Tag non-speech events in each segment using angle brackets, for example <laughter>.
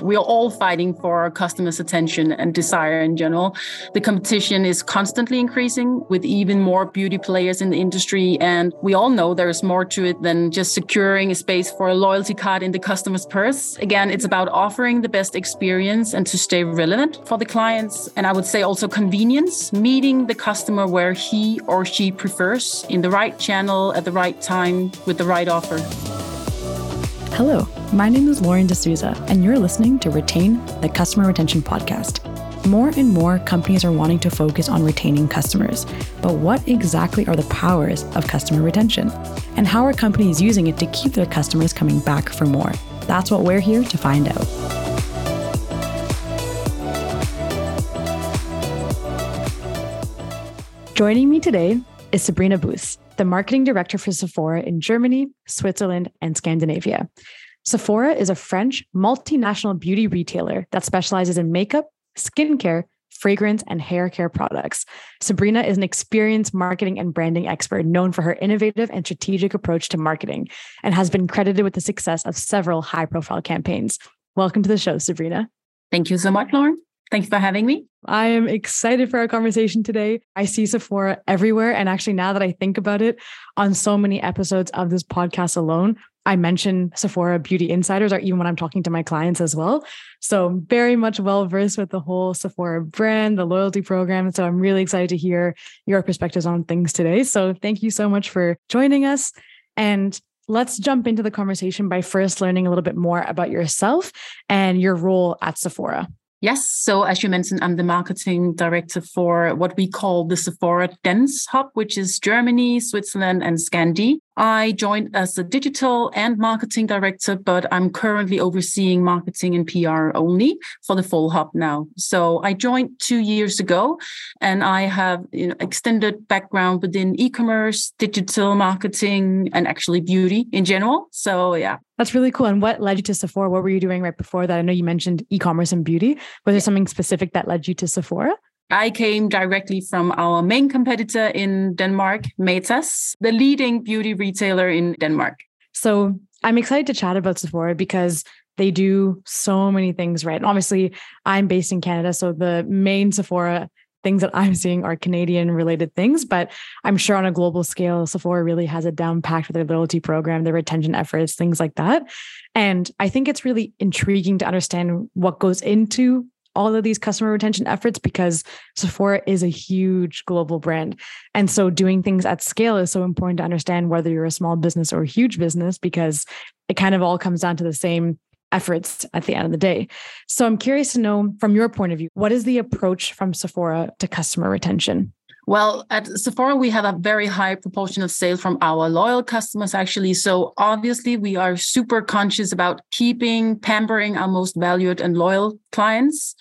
We are all fighting for our customers' attention and desire in general. The competition is constantly increasing with even more beauty players in the industry. And we all know there is more to it than just securing a space for a loyalty card in the customer's purse. Again, it's about offering the best experience and to stay relevant for the clients. And I would say also convenience, meeting the customer where he or she prefers in the right channel at the right time with the right offer. Hello, my name is Lauren D'Souza, and you're listening to Retain the Customer Retention Podcast. More and more companies are wanting to focus on retaining customers, but what exactly are the powers of customer retention? And how are companies using it to keep their customers coming back for more? That's what we're here to find out. Joining me today is Sabrina Buus, the marketing director for Sephora in Germany, Switzerland, and Scandinavia. Sephora is a French multinational beauty retailer that specializes in makeup, skincare, fragrance, and hair care products. Sabrina is an experienced marketing and branding expert known for her innovative and strategic approach to marketing and has been credited with the success of several high profile campaigns. Welcome to the show, Sabrina. Thank you so much, Lauren. Thank you for having me. I am excited for our conversation today. I see Sephora everywhere. And actually, now that I think about it, on so many episodes of this podcast alone, I mention Sephora Beauty Insiders, or even when I'm talking to my clients as well. So, very much well versed with the whole Sephora brand, the loyalty program. So, I'm really excited to hear your perspectives on things today. So, thank you so much for joining us. And let's jump into the conversation by first learning a little bit more about yourself and your role at Sephora. Yes. So, as you mentioned, I'm the marketing director for what we call the Sephora Dance Hub, which is Germany, Switzerland, and Scandi. I joined as a digital and marketing director, but I'm currently overseeing marketing and PR only for the full hub now. So I joined two years ago and I have you know, extended background within e-commerce, digital marketing, and actually beauty in general. So yeah. That's really cool. And what led you to Sephora? What were you doing right before that? I know you mentioned e-commerce and beauty. Was there something specific that led you to Sephora? I came directly from our main competitor in Denmark, Matas, the leading beauty retailer in Denmark. So I'm excited to chat about Sephora because they do so many things right. And obviously, I'm based in Canada. So the main Sephora things that I'm seeing are Canadian related things, but I'm sure on a global scale, Sephora really has it down packed with their loyalty program, their retention efforts, things like that. And I think it's really intriguing to understand what goes into all of these customer retention efforts because Sephora is a huge global brand. And so doing things at scale is so important to understand whether you're a small business or a huge business because it kind of all comes down to the same efforts at the end of the day. So I'm curious to know from your point of view, what is the approach from Sephora to customer retention? Well, at Sephora, we have a very high proportion of sales from our loyal customers, actually. So obviously, we are super conscious about keeping, pampering our most valued and loyal clients.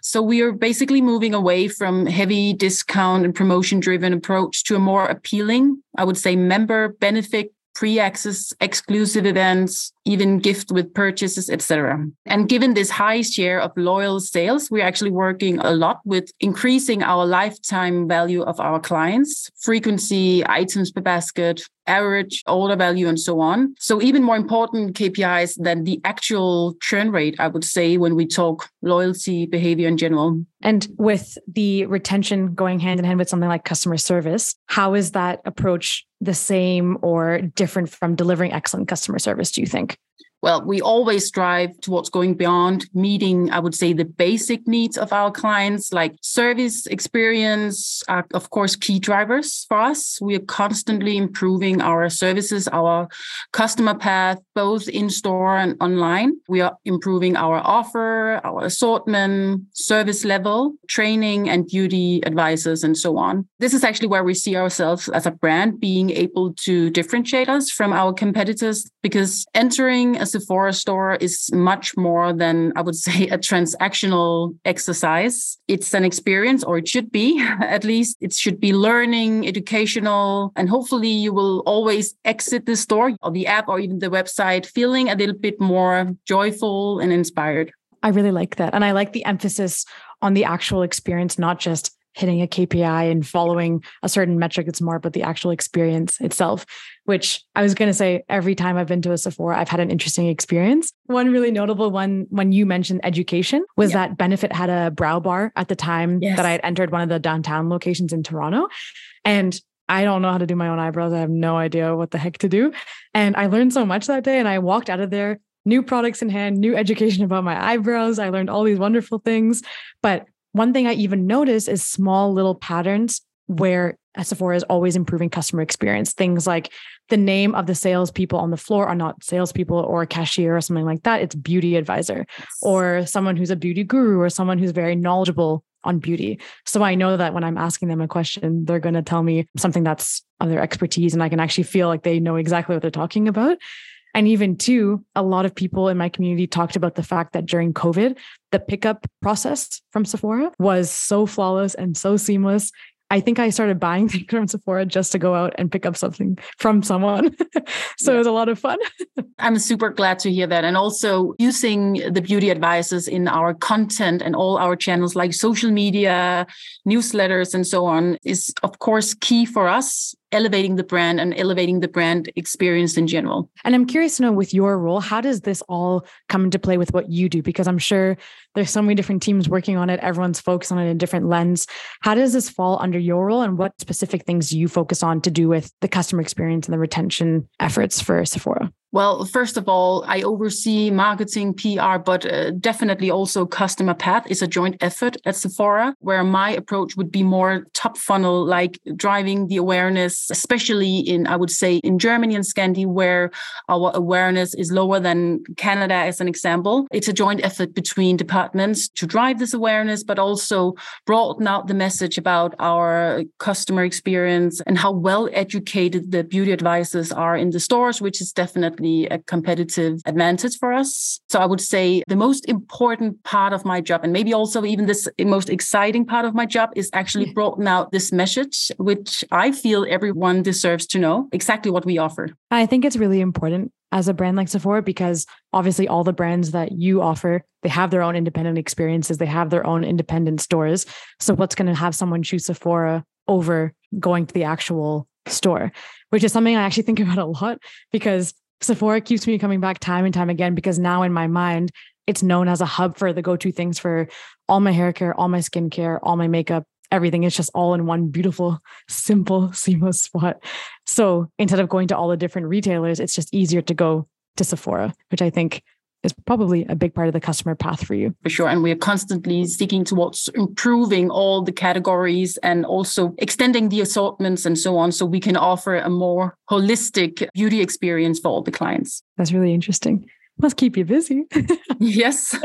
So we are basically moving away from heavy discount and promotion driven approach to a more appealing, I would say, member benefit pre-access exclusive events even gift with purchases etc and given this high share of loyal sales we're actually working a lot with increasing our lifetime value of our clients frequency items per basket average order value and so on. So even more important kpis than the actual churn rate i would say when we talk loyalty behavior in general. And with the retention going hand in hand with something like customer service how is that approach the same or different from delivering excellent customer service, do you think? Well, we always strive towards going beyond meeting, I would say, the basic needs of our clients, like service experience are, of course, key drivers for us. We are constantly improving our services, our customer path, both in store and online. We are improving our offer, our assortment, service level, training, and beauty advisors, and so on. This is actually where we see ourselves as a brand being able to differentiate us from our competitors because entering a Sephora store is much more than, I would say, a transactional exercise. It's an experience, or it should be <laughs> at least. It should be learning, educational, and hopefully you will always exit the store or the app or even the website feeling a little bit more joyful and inspired. I really like that. And I like the emphasis on the actual experience, not just hitting a KPI and following a certain metric. It's more about the actual experience itself, which I was going to say every time I've been to a Sephora, I've had an interesting experience. One really notable one when you mentioned education was yeah. that Benefit had a brow bar at the time yes. that I had entered one of the downtown locations in Toronto. And I don't know how to do my own eyebrows. I have no idea what the heck to do. And I learned so much that day. And I walked out of there, new products in hand, new <laughs> education about my eyebrows. I learned all these wonderful things. But one thing I even noticed is small little patterns where Sephora is always improving customer experience. Things like the name of the salespeople on the floor are not salespeople or a cashier or something like that. It's beauty advisor yes. or someone who's a beauty guru or someone who's very knowledgeable on beauty. So I know that when I'm asking them a question, they're going to tell me something that's of their expertise and I can actually feel like they know exactly what they're talking about. And even too, a lot of people in my community talked about the fact that during COVID, the pickup process from Sephora was so flawless and so seamless. I think I started buying <laughs> things from Sephora just to go out and pick up something from someone. <laughs> so yeah. it was a lot of fun. <laughs> I'm super glad to hear that. And also using the beauty advices in our content and all our channels like social media, newsletters, and so on is, of course, key for us elevating the brand and elevating the brand experience in general. And I'm curious to know with your role, how does this all come into play with what you do? Because I'm sure there's so many different teams working on it, everyone's focused on it in a different lens. How does this fall under your role and what specific things do you focus on to do with the customer experience and the retention efforts for Sephora? Well, first of all, I oversee marketing, PR, but uh, definitely also customer path is a joint effort at Sephora, where my approach would be more top funnel, like driving the awareness, especially in, I would say, in Germany and Scandi, where our awareness is lower than Canada, as an example. It's a joint effort between departments to drive this awareness, but also broaden out the message about our customer experience and how well educated the beauty advisors are in the stores, which is definitely definitely a competitive advantage for us. So I would say the most important part of my job, and maybe also even this most exciting part of my job, is actually broaden out this message, which I feel everyone deserves to know exactly what we offer. I think it's really important as a brand like Sephora because obviously all the brands that you offer, they have their own independent experiences, they have their own independent stores. So what's going to have someone choose Sephora over going to the actual store, which is something I actually think <laughs> about a lot because Sephora keeps me coming back time and time again because now in my mind, it's known as a hub for the go to things for all my hair care, all my skincare, all my makeup, everything. is just all in one beautiful, simple, <laughs> seamless spot. So instead of going to all the different retailers, it's just easier to go to Sephora, which I think is probably a big part of the customer path for you. For sure. And we are constantly seeking towards improving all the categories and also extending the assortments and so on so we can offer a more holistic beauty experience for all the clients. That's really interesting. Must keep you busy. <laughs> yes.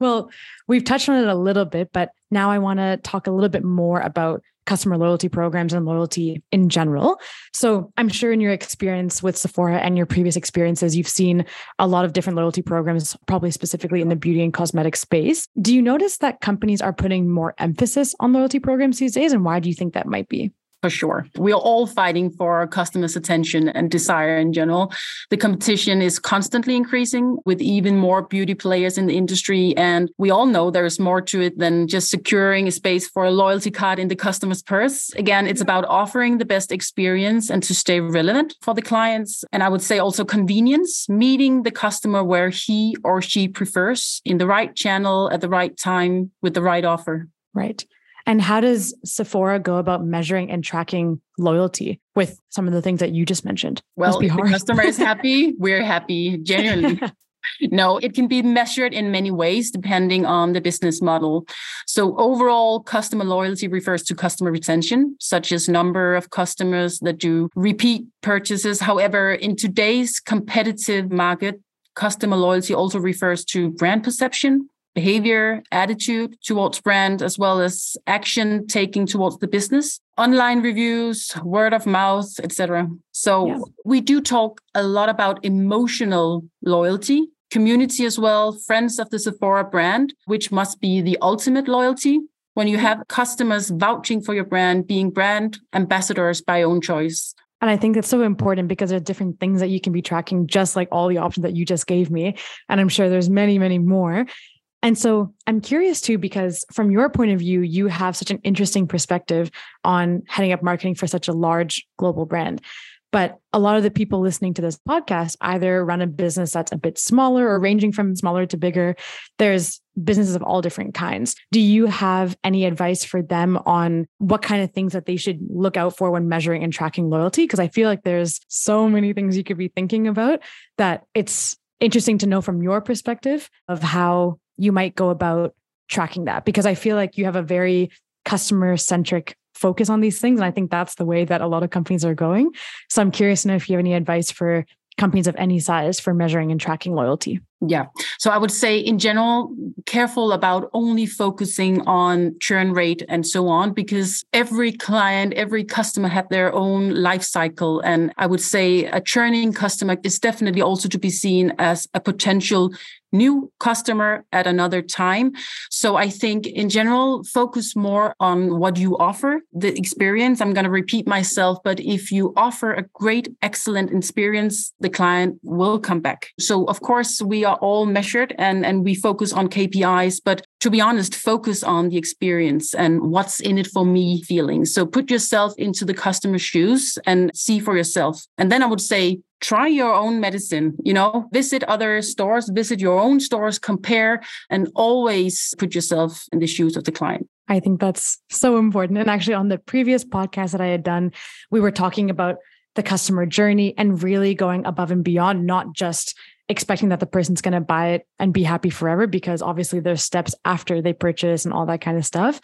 well, we've touched on it a little bit, but now I want to talk a little bit more about customer loyalty programs and loyalty in general. So I'm sure in your experience with Sephora and your previous experiences, you've seen a lot of different loyalty programs, probably specifically in the beauty and cosmetic space. Do you notice that companies are putting more emphasis on loyalty programs these days? And why do you think that might be? For sure. We are all fighting for our customers' attention and desire in general. The competition is constantly increasing with even more beauty players in the industry. And we all know there is more to it than just securing a space for a loyalty card in the customer's purse. Again, it's about offering the best experience and to stay relevant for the clients. And I would say also convenience, meeting the customer where he or she prefers in the right channel at the right time with the right offer. Right. And how does Sephora go about measuring and tracking loyalty with some of the things that you just mentioned? Well, if hard. the customer is <laughs> happy, we're happy, genuinely. <laughs> no, it can be measured in many ways depending on the business model. So, overall, customer loyalty refers to customer retention, such as number of customers that do repeat purchases. However, in today's competitive market, customer loyalty also refers to brand perception, behavior, attitude towards brand, as well as action taking towards the business, online reviews, word of mouth, etc. So yeah. we do talk a lot about emotional loyalty, community as well, friends of the Sephora brand, which must be the ultimate loyalty. When you have customers vouching for your brand, being brand ambassadors by own choice. And I think it's so important because there are different things that you can be tracking, just like all the options that you just gave me. And I'm sure there's many, many more. And so I'm curious too, because from your point of view, you have such an interesting perspective on heading up marketing for such a large global brand. But a lot of the people listening to this podcast either run a business that's a bit smaller or ranging from smaller to bigger. There's businesses of all different kinds. Do you have any advice for them on what kind of things that they should look out for when measuring and tracking loyalty? Because I feel like there's so many things you could be thinking about that it's interesting to know from your perspective of how you might go about tracking that. Because I feel like you have a very customer centric focus on these things. And I think that's the way that a lot of companies are going. So I'm curious to know if you have any advice for companies of any size for measuring and tracking loyalty. Yeah. So I would say in general, careful about only focusing on churn rate and so on, because every client, every customer had their own life cycle. And I would say a churning customer is definitely also to be seen as a potential new customer at another time. So I think in general, focus more on what you offer, the experience. I'm going to repeat myself, but if you offer a great, excellent experience, the client will come back. So of course, we are all measured and, and we focus on KPIs, but to be honest, focus on the experience and what's in it for me feeling. So put yourself into the customer's shoes and see for yourself. And then I would say, try your own medicine you know visit other stores visit your own stores compare and always put yourself in the shoes of the client i think that's so important and actually on the previous podcast that i had done we were talking about the customer journey and really going above and beyond not just expecting that the person's going to buy it and be happy forever because obviously there's steps after they purchase and all that kind of stuff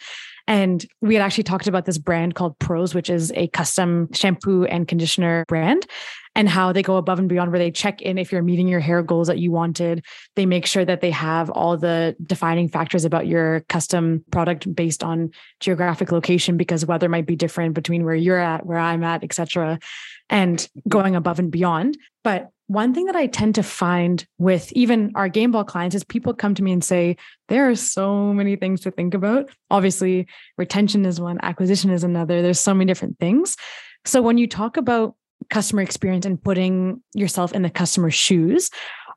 and we had actually talked about this brand called Prose, which is a custom shampoo and conditioner brand, and how they go above and beyond where they check in if you're meeting your hair goals that you wanted. They make sure that they have all the defining factors about your custom product based on geographic location because weather might be different between where you're at, where I'm at, etc. And going above and beyond. But one thing that I tend to find with even our Gameball clients is people come to me and say, there are so many things to think about. Obviously, retention is one, acquisition is another. There's so many different things. So when you talk about customer experience and putting yourself in the customer's shoes,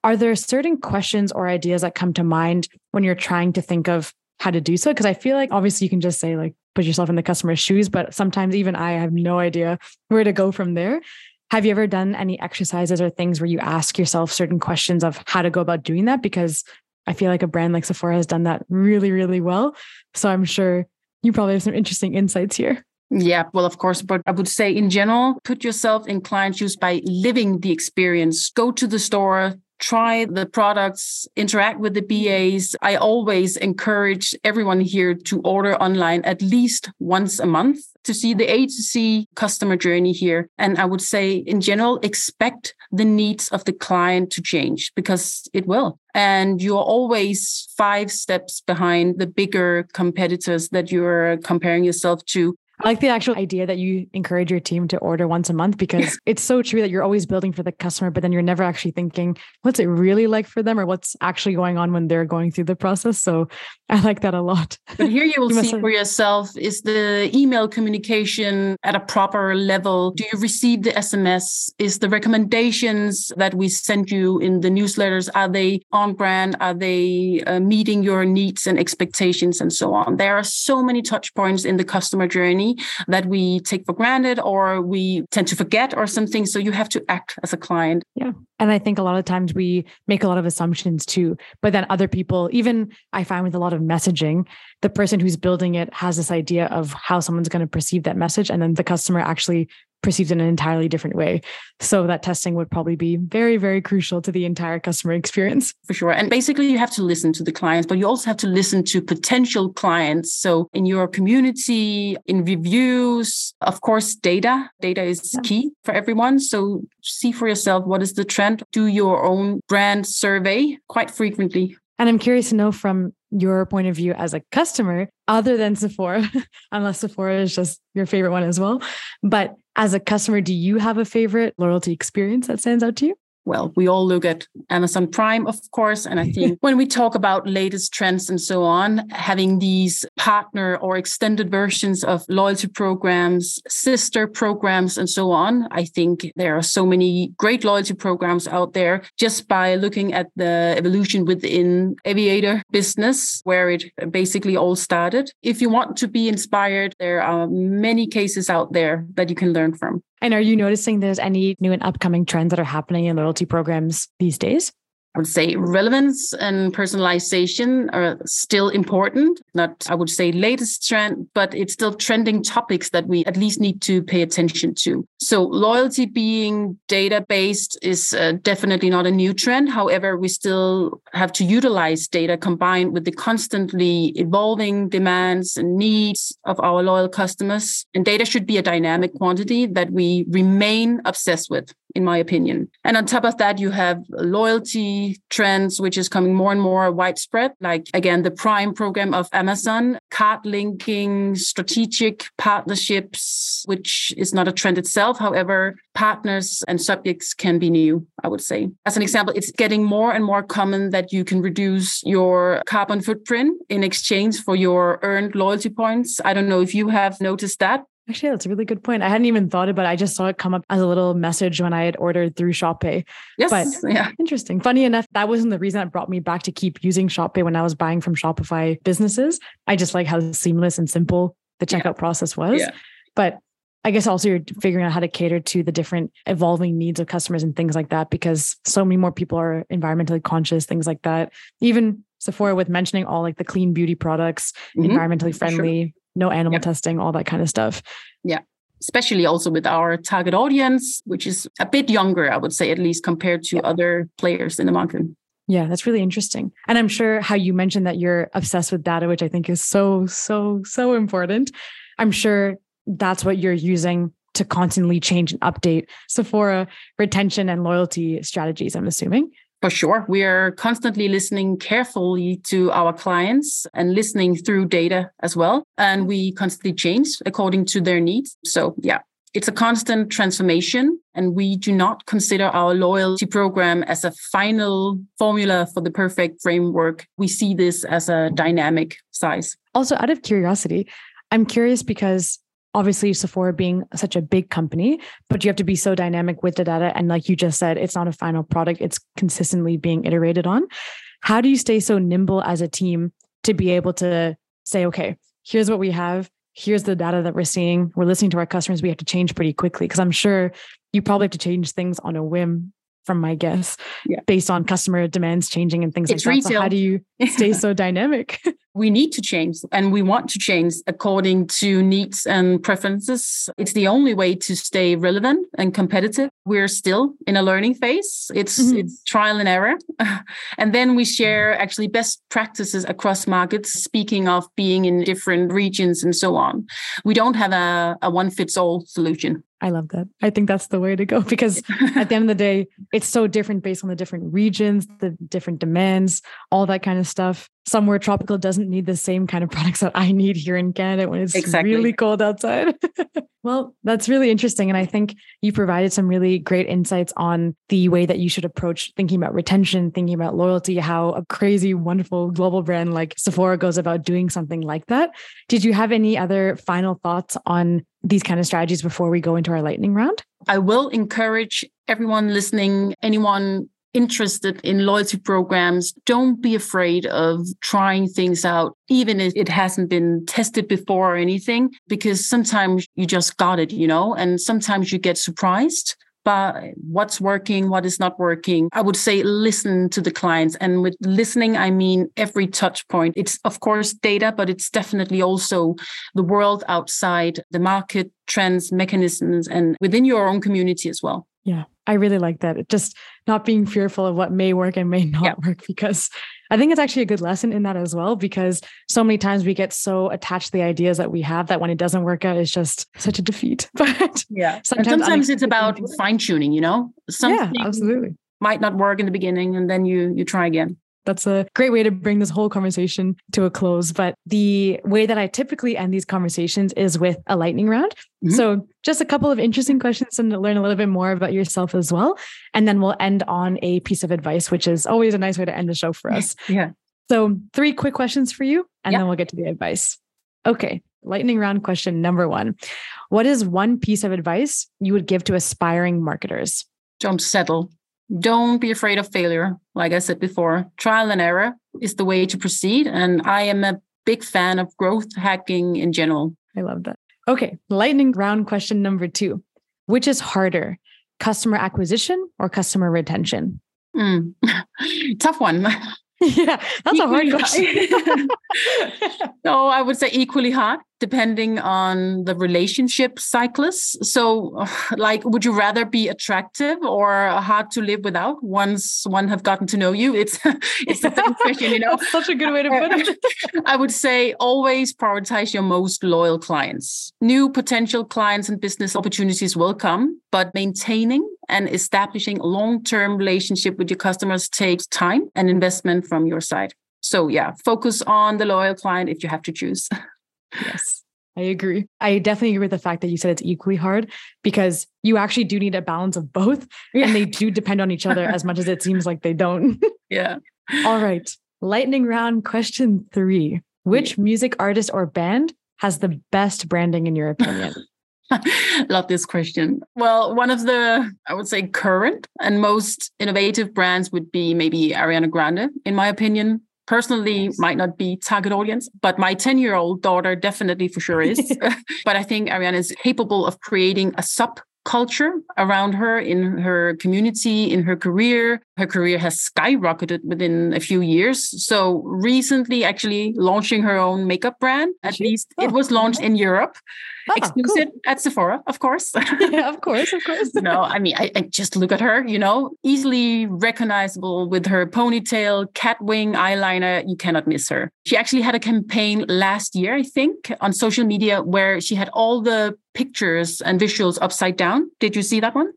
are there certain questions or ideas that come to mind when you're trying to think of how to do so? Because I feel like obviously you can just say, like, put yourself in the customer's shoes, but sometimes even I have no idea where to go from there. Have you ever done any exercises or things where you ask yourself certain questions of how to go about doing that? Because I feel like a brand like Sephora has done that really, really well. So I'm sure you probably have some interesting insights here. Yeah, well, of course, but I would say in general, put yourself in client shoes by living the experience. Go to the store, try the products, interact with the mm-hmm. BAs. I always encourage everyone here to order online at least once a month to see the A to C customer journey here. And I would say, in general, expect the needs of the client to change because it will. And you're always five steps behind the bigger competitors that you're comparing yourself to. I like the actual idea that you encourage your team to order once a month because <laughs> it's so true that you're always building for the customer, but then you're never actually thinking, what's it really like for them or what's actually going on when they're going through the process. So I like that a lot. But here you <laughs> will you see have... for yourself is the email communication at a proper level? Do you receive the SMS? Is the recommendations that we send you in the newsletters, are they on brand? Are they uh, meeting your needs and expectations and so on? There are so many touch points in the customer journey journey that we take for granted or we tend to forget or something. So you have to act as a client. Yeah. And I think a lot of times we make a lot of assumptions too. But then other people, even I find with a lot of messaging, the person who's building it has this idea of how someone's going to perceive that message. And then the customer actually perceived in an entirely different way. So that testing would probably be very, very crucial to the entire customer experience. For sure. And basically, you have to listen to the clients, but you also have to listen to potential clients. So in your community, in reviews, of course, data. Data is yeah. key for everyone. So see for yourself what is the trend. Do your own brand survey quite frequently. And I'm curious to know from your point of view as a customer, other than Sephora, <laughs> unless Sephora is just your favorite one as well. But as a customer, do you have a favorite loyalty experience that stands out to you? Well, we all look at Amazon Prime, of course. And I <laughs> think when we talk about latest trends and so on, having these partner or extended versions of loyalty programs, sister programs, and so on, I think there are so many great loyalty programs out there just by looking at the evolution within aviator business, where it basically all started. If you want to be inspired, there are many cases out there that you can learn from. And are you noticing there's any new and upcoming trends that are happening in loyalty programs these days? I would say relevance and personalization are still important. Not, I would say, latest trend, but it's still trending topics that we at least need to pay attention to. So, loyalty being data based is uh, definitely not a new trend. However, we still have to utilize data combined with the constantly evolving demands and needs of our loyal customers. And data should be a dynamic quantity that we remain obsessed with in my opinion. And on top of that, you have loyalty trends, which is coming more and more widespread. Like again, the Prime program of Amazon, card linking, strategic partnerships, which is not a trend itself. However, partners and subjects can be new, I would say. As an example, it's getting more and more common that you can reduce your carbon footprint in exchange for your earned loyalty points. I don't know if you have noticed that, Actually, that's a really good point. I hadn't even thought about it. I just saw it come up as a little message when I had ordered through ShopPay. Yes. But <laughs> yeah. Interesting. Funny enough, that wasn't the reason that brought me back to keep using ShopPay when I was buying from Shopify businesses. I just like how seamless and simple the checkout yeah. process was. Yeah. But I guess also you're figuring out how to cater to the different evolving needs of customers and things like that because so many more people are environmentally conscious, things like that. Even Sephora with mentioning all like the clean beauty products, mm-hmm. environmentally friendly, no animal testing, all that kind of stuff. Yeah. Especially also with our target audience, which is a bit younger, I would say, at least compared to other players in the market. Yeah, that's really interesting. And I'm sure how you mentioned that you're obsessed with data, which I think is so, so, so important. I'm sure that's what you're using to constantly change and update Sephora retention and loyalty strategies, I'm assuming. For sure. We are constantly listening carefully to our clients and listening through data as well. And we constantly change according to their needs. So, yeah, it's a constant transformation. And we do not consider our loyalty program as a final formula for the perfect framework. We see this as a dynamic size. Also, out of curiosity, I'm curious because obviously Sephora being such a big company, but you have to be so dynamic with the data. And like you just said, it's not a final product, it's consistently being iterated on. How do you stay so nimble as a team to be able to say, okay, here's what we have, here's the data that we're seeing, we're listening to our customers, we have to change pretty quickly? Because I'm sure you probably have to change things on a whim from my guess yeah. based on customer demands changing and things it's like that. Retail. So how do you stay <laughs> so dynamic? <laughs> we need to change and we want to change according to needs and preferences. It's the only way to stay relevant and competitive. We're still in a learning phase. It's mm-hmm. it's trial and error. <laughs> and then we share actually best practices across markets, speaking of being in different regions and so on. We don't have a, a one fits all solution. I love that. I think that's the way to go <laughs> because at the end of the day, it's so different based on the different regions, the different demands, all that kind of stuff somewhere tropical doesn't need the same kind of products that I need here in Canada when it's exactly. really cold outside. <laughs> well, that's really interesting. And I think you provided some really great insights on the way that you should approach thinking about retention, thinking about loyalty, how a crazy, wonderful global brand like Sephora goes about doing something like that. Did you have any other final thoughts on these kind of strategies before we go into our lightning round? I will encourage everyone listening, anyone interested in loyalty programs, don't be afraid of trying things out, even if it hasn't been tested before or anything, because sometimes you just got it, you know, and sometimes you get surprised by what's working, what is not working. I would say listen to the clients. And with listening, I mean every touch point. It's, of course, data, but it's definitely also the world outside, the market trends, mechanisms, and within your own community as well. Yeah. I really like that. Just not being fearful of what may work and may <laughs> not yeah. work because I think it's actually a good lesson in that as well because so many times we get so attached to the ideas that we have that when it doesn't work out, it's just such a defeat. <laughs> But yeah, sometimes, sometimes it's about fine tuning, you know? Something yeah, absolutely. might not work in the beginning and then you you try again. That's a great way to bring this whole conversation to a close. But the way that I typically end these conversations is with a lightning round. Mm-hmm. So, just a couple of interesting questions and learn a little bit more about yourself as well. And then we'll end on a piece of advice, which is always a nice way to end the show for us. Yeah. So, three quick questions for you, and then we'll get to the advice. Okay. Lightning round question number one What is one piece of advice you would give to aspiring marketers? Don't settle. Don't be afraid of failure. Like I said before, trial and error is the way to proceed. And I am a big fan of growth hacking in general. I love that. Okay, lightning round question number two Which is harder, customer acquisition or customer retention? Mm. <laughs> Tough one. <laughs> <laughs> Yeah, that's equally a hard question. no, I would say equally hard, depending on the relationship cyclist. So, <sighs> like, would you rather be attractive or hard to live without once one have gotten to know you? It's <laughs> it's <laughs> the same question, you know. That's such a good way to put it. <laughs> I would say always prioritize your most loyal clients. New potential clients and business opportunities will come, but maintaining and establishing a long-term relationship with your customers takes time and investment from your side. So yeah, focus on the loyal client if you have to choose. Yes. I agree. I definitely agree with the fact that you said it's equally hard because you actually do need a balance of both yeah. and they do depend on each other as much as it seems like they don't. <laughs> yeah. All right. Lightning round question 3. Which music artist or band has the best branding in your opinion? <laughs> Love this question. Well, one of the, I would say, current and most innovative brands would be maybe Ariana Grande, in my opinion. Personally, might not be target audience, but my 10 year old daughter definitely for sure is. <laughs> <laughs> but I think Ariana is capable of creating a sub culture around her in her community, in her career. Her career has skyrocketed within a few years. So recently, actually launching her own makeup brand. At least oh, it was launched in Europe, ah, oh, exclusive cool. at Sephora, of course. <laughs> yeah, of course, of course. <laughs> no, I mean, I, I, just look at her. You know, easily recognizable with her ponytail, cat wing eyeliner. You cannot miss her. She actually had a campaign last year, I think, on social media where she had all the pictures and visuals upside down. Did you see that one?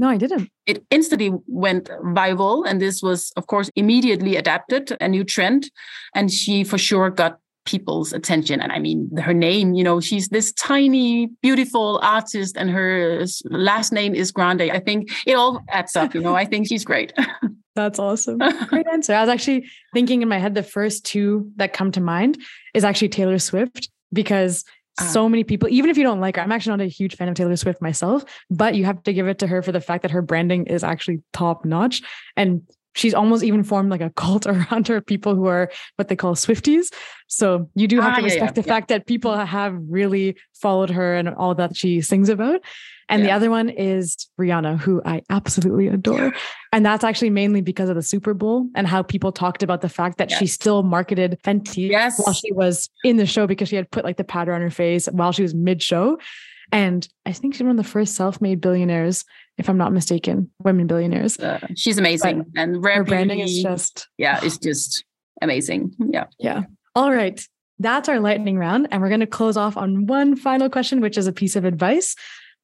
No, I didn't. It instantly went viral. And this was, of course, immediately adapted, a new trend. And she for sure got people's attention. And I mean, her name, you know, she's this tiny, beautiful artist, and her last name is Grande. I think it all adds up, you know, I think she's great. <laughs> That's awesome. <laughs> Great answer. I was actually thinking in my head, the first two that come to mind is actually Taylor Swift because. So many people, even if you don't like her, I'm actually not a huge fan of Taylor Swift myself, but you have to give it to her for the fact that her branding is actually top notch. And she's almost even formed like a cult <laughs> around her people who are what they call Swifties. So you do have ah, to respect yeah, yeah, the yeah. fact that people have really followed her and all that she sings about. And yeah. the other one is Rihanna, who I absolutely adore. And that's actually mainly because of the Super Bowl and how people talked about the fact that yes. she still marketed Fenty yes. while she was in the show because she had put like the powder on her face while she was mid show. And I think she's one of the first self made billionaires, if I'm not mistaken, women billionaires. Uh, she's amazing. But and her branding is just, yeah, it's just amazing. Yeah. Yeah. All right. That's our lightning round. And we're going to close off on one final question, which is a piece of advice.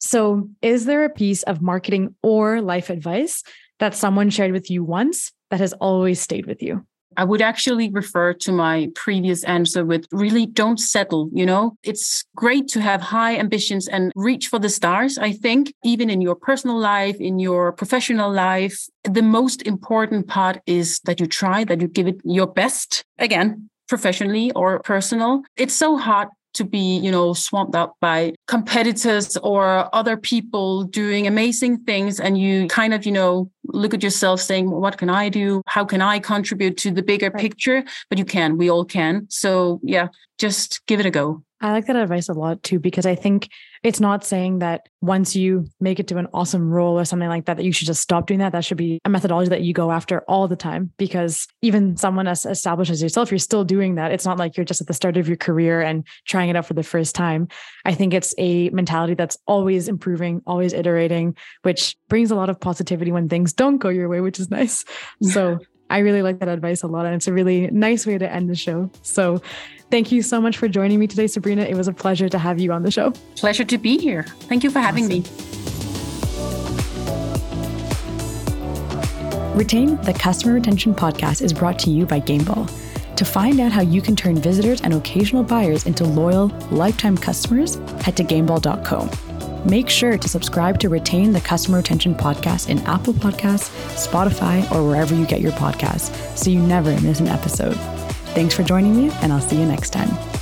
So, is there a piece of marketing or life advice that someone shared with you once that has always stayed with you? I would actually refer to my previous answer with really don't settle. You know, it's great to have high ambitions and reach for the stars. I think, even in your personal life, in your professional life, the most important part is that you try, that you give it your best. Again, professionally or personal. It's so hard to be, you know, swamped up by competitors or other people doing amazing things. And you kind of, you know, look at yourself saying, what can I do? How can I contribute to the bigger right. picture? But you can, we all can. So yeah, just give it a go. I like that advice a lot too, because I think it's not saying that once you make it to an awesome role or something like that, that you should just stop doing that. That should be a methodology that you go after all the time, because even someone as established as yourself, you're still doing that. It's not like you're just at the start of your career and trying it out for the first time. I think it's a mentality that's always improving, always iterating, which brings a lot of positivity when things don't go your way, which is nice. So <laughs> I really like that advice a lot. And it's a really nice way to end the show. So thank you so much for joining me today, Sabrina. It was a pleasure to have you on the show. Pleasure to be here. Thank you for having awesome. me. Retain the Customer Retention Podcast is brought to you by Gameball. To find out how you can turn visitors and occasional buyers into loyal, lifetime customers, head to gameball.co. Make sure to subscribe to Retain the Customer Retention Podcast in Apple Podcasts, Spotify, or wherever you get your podcasts so you never miss an episode. Thanks for joining me, and I'll see you next time.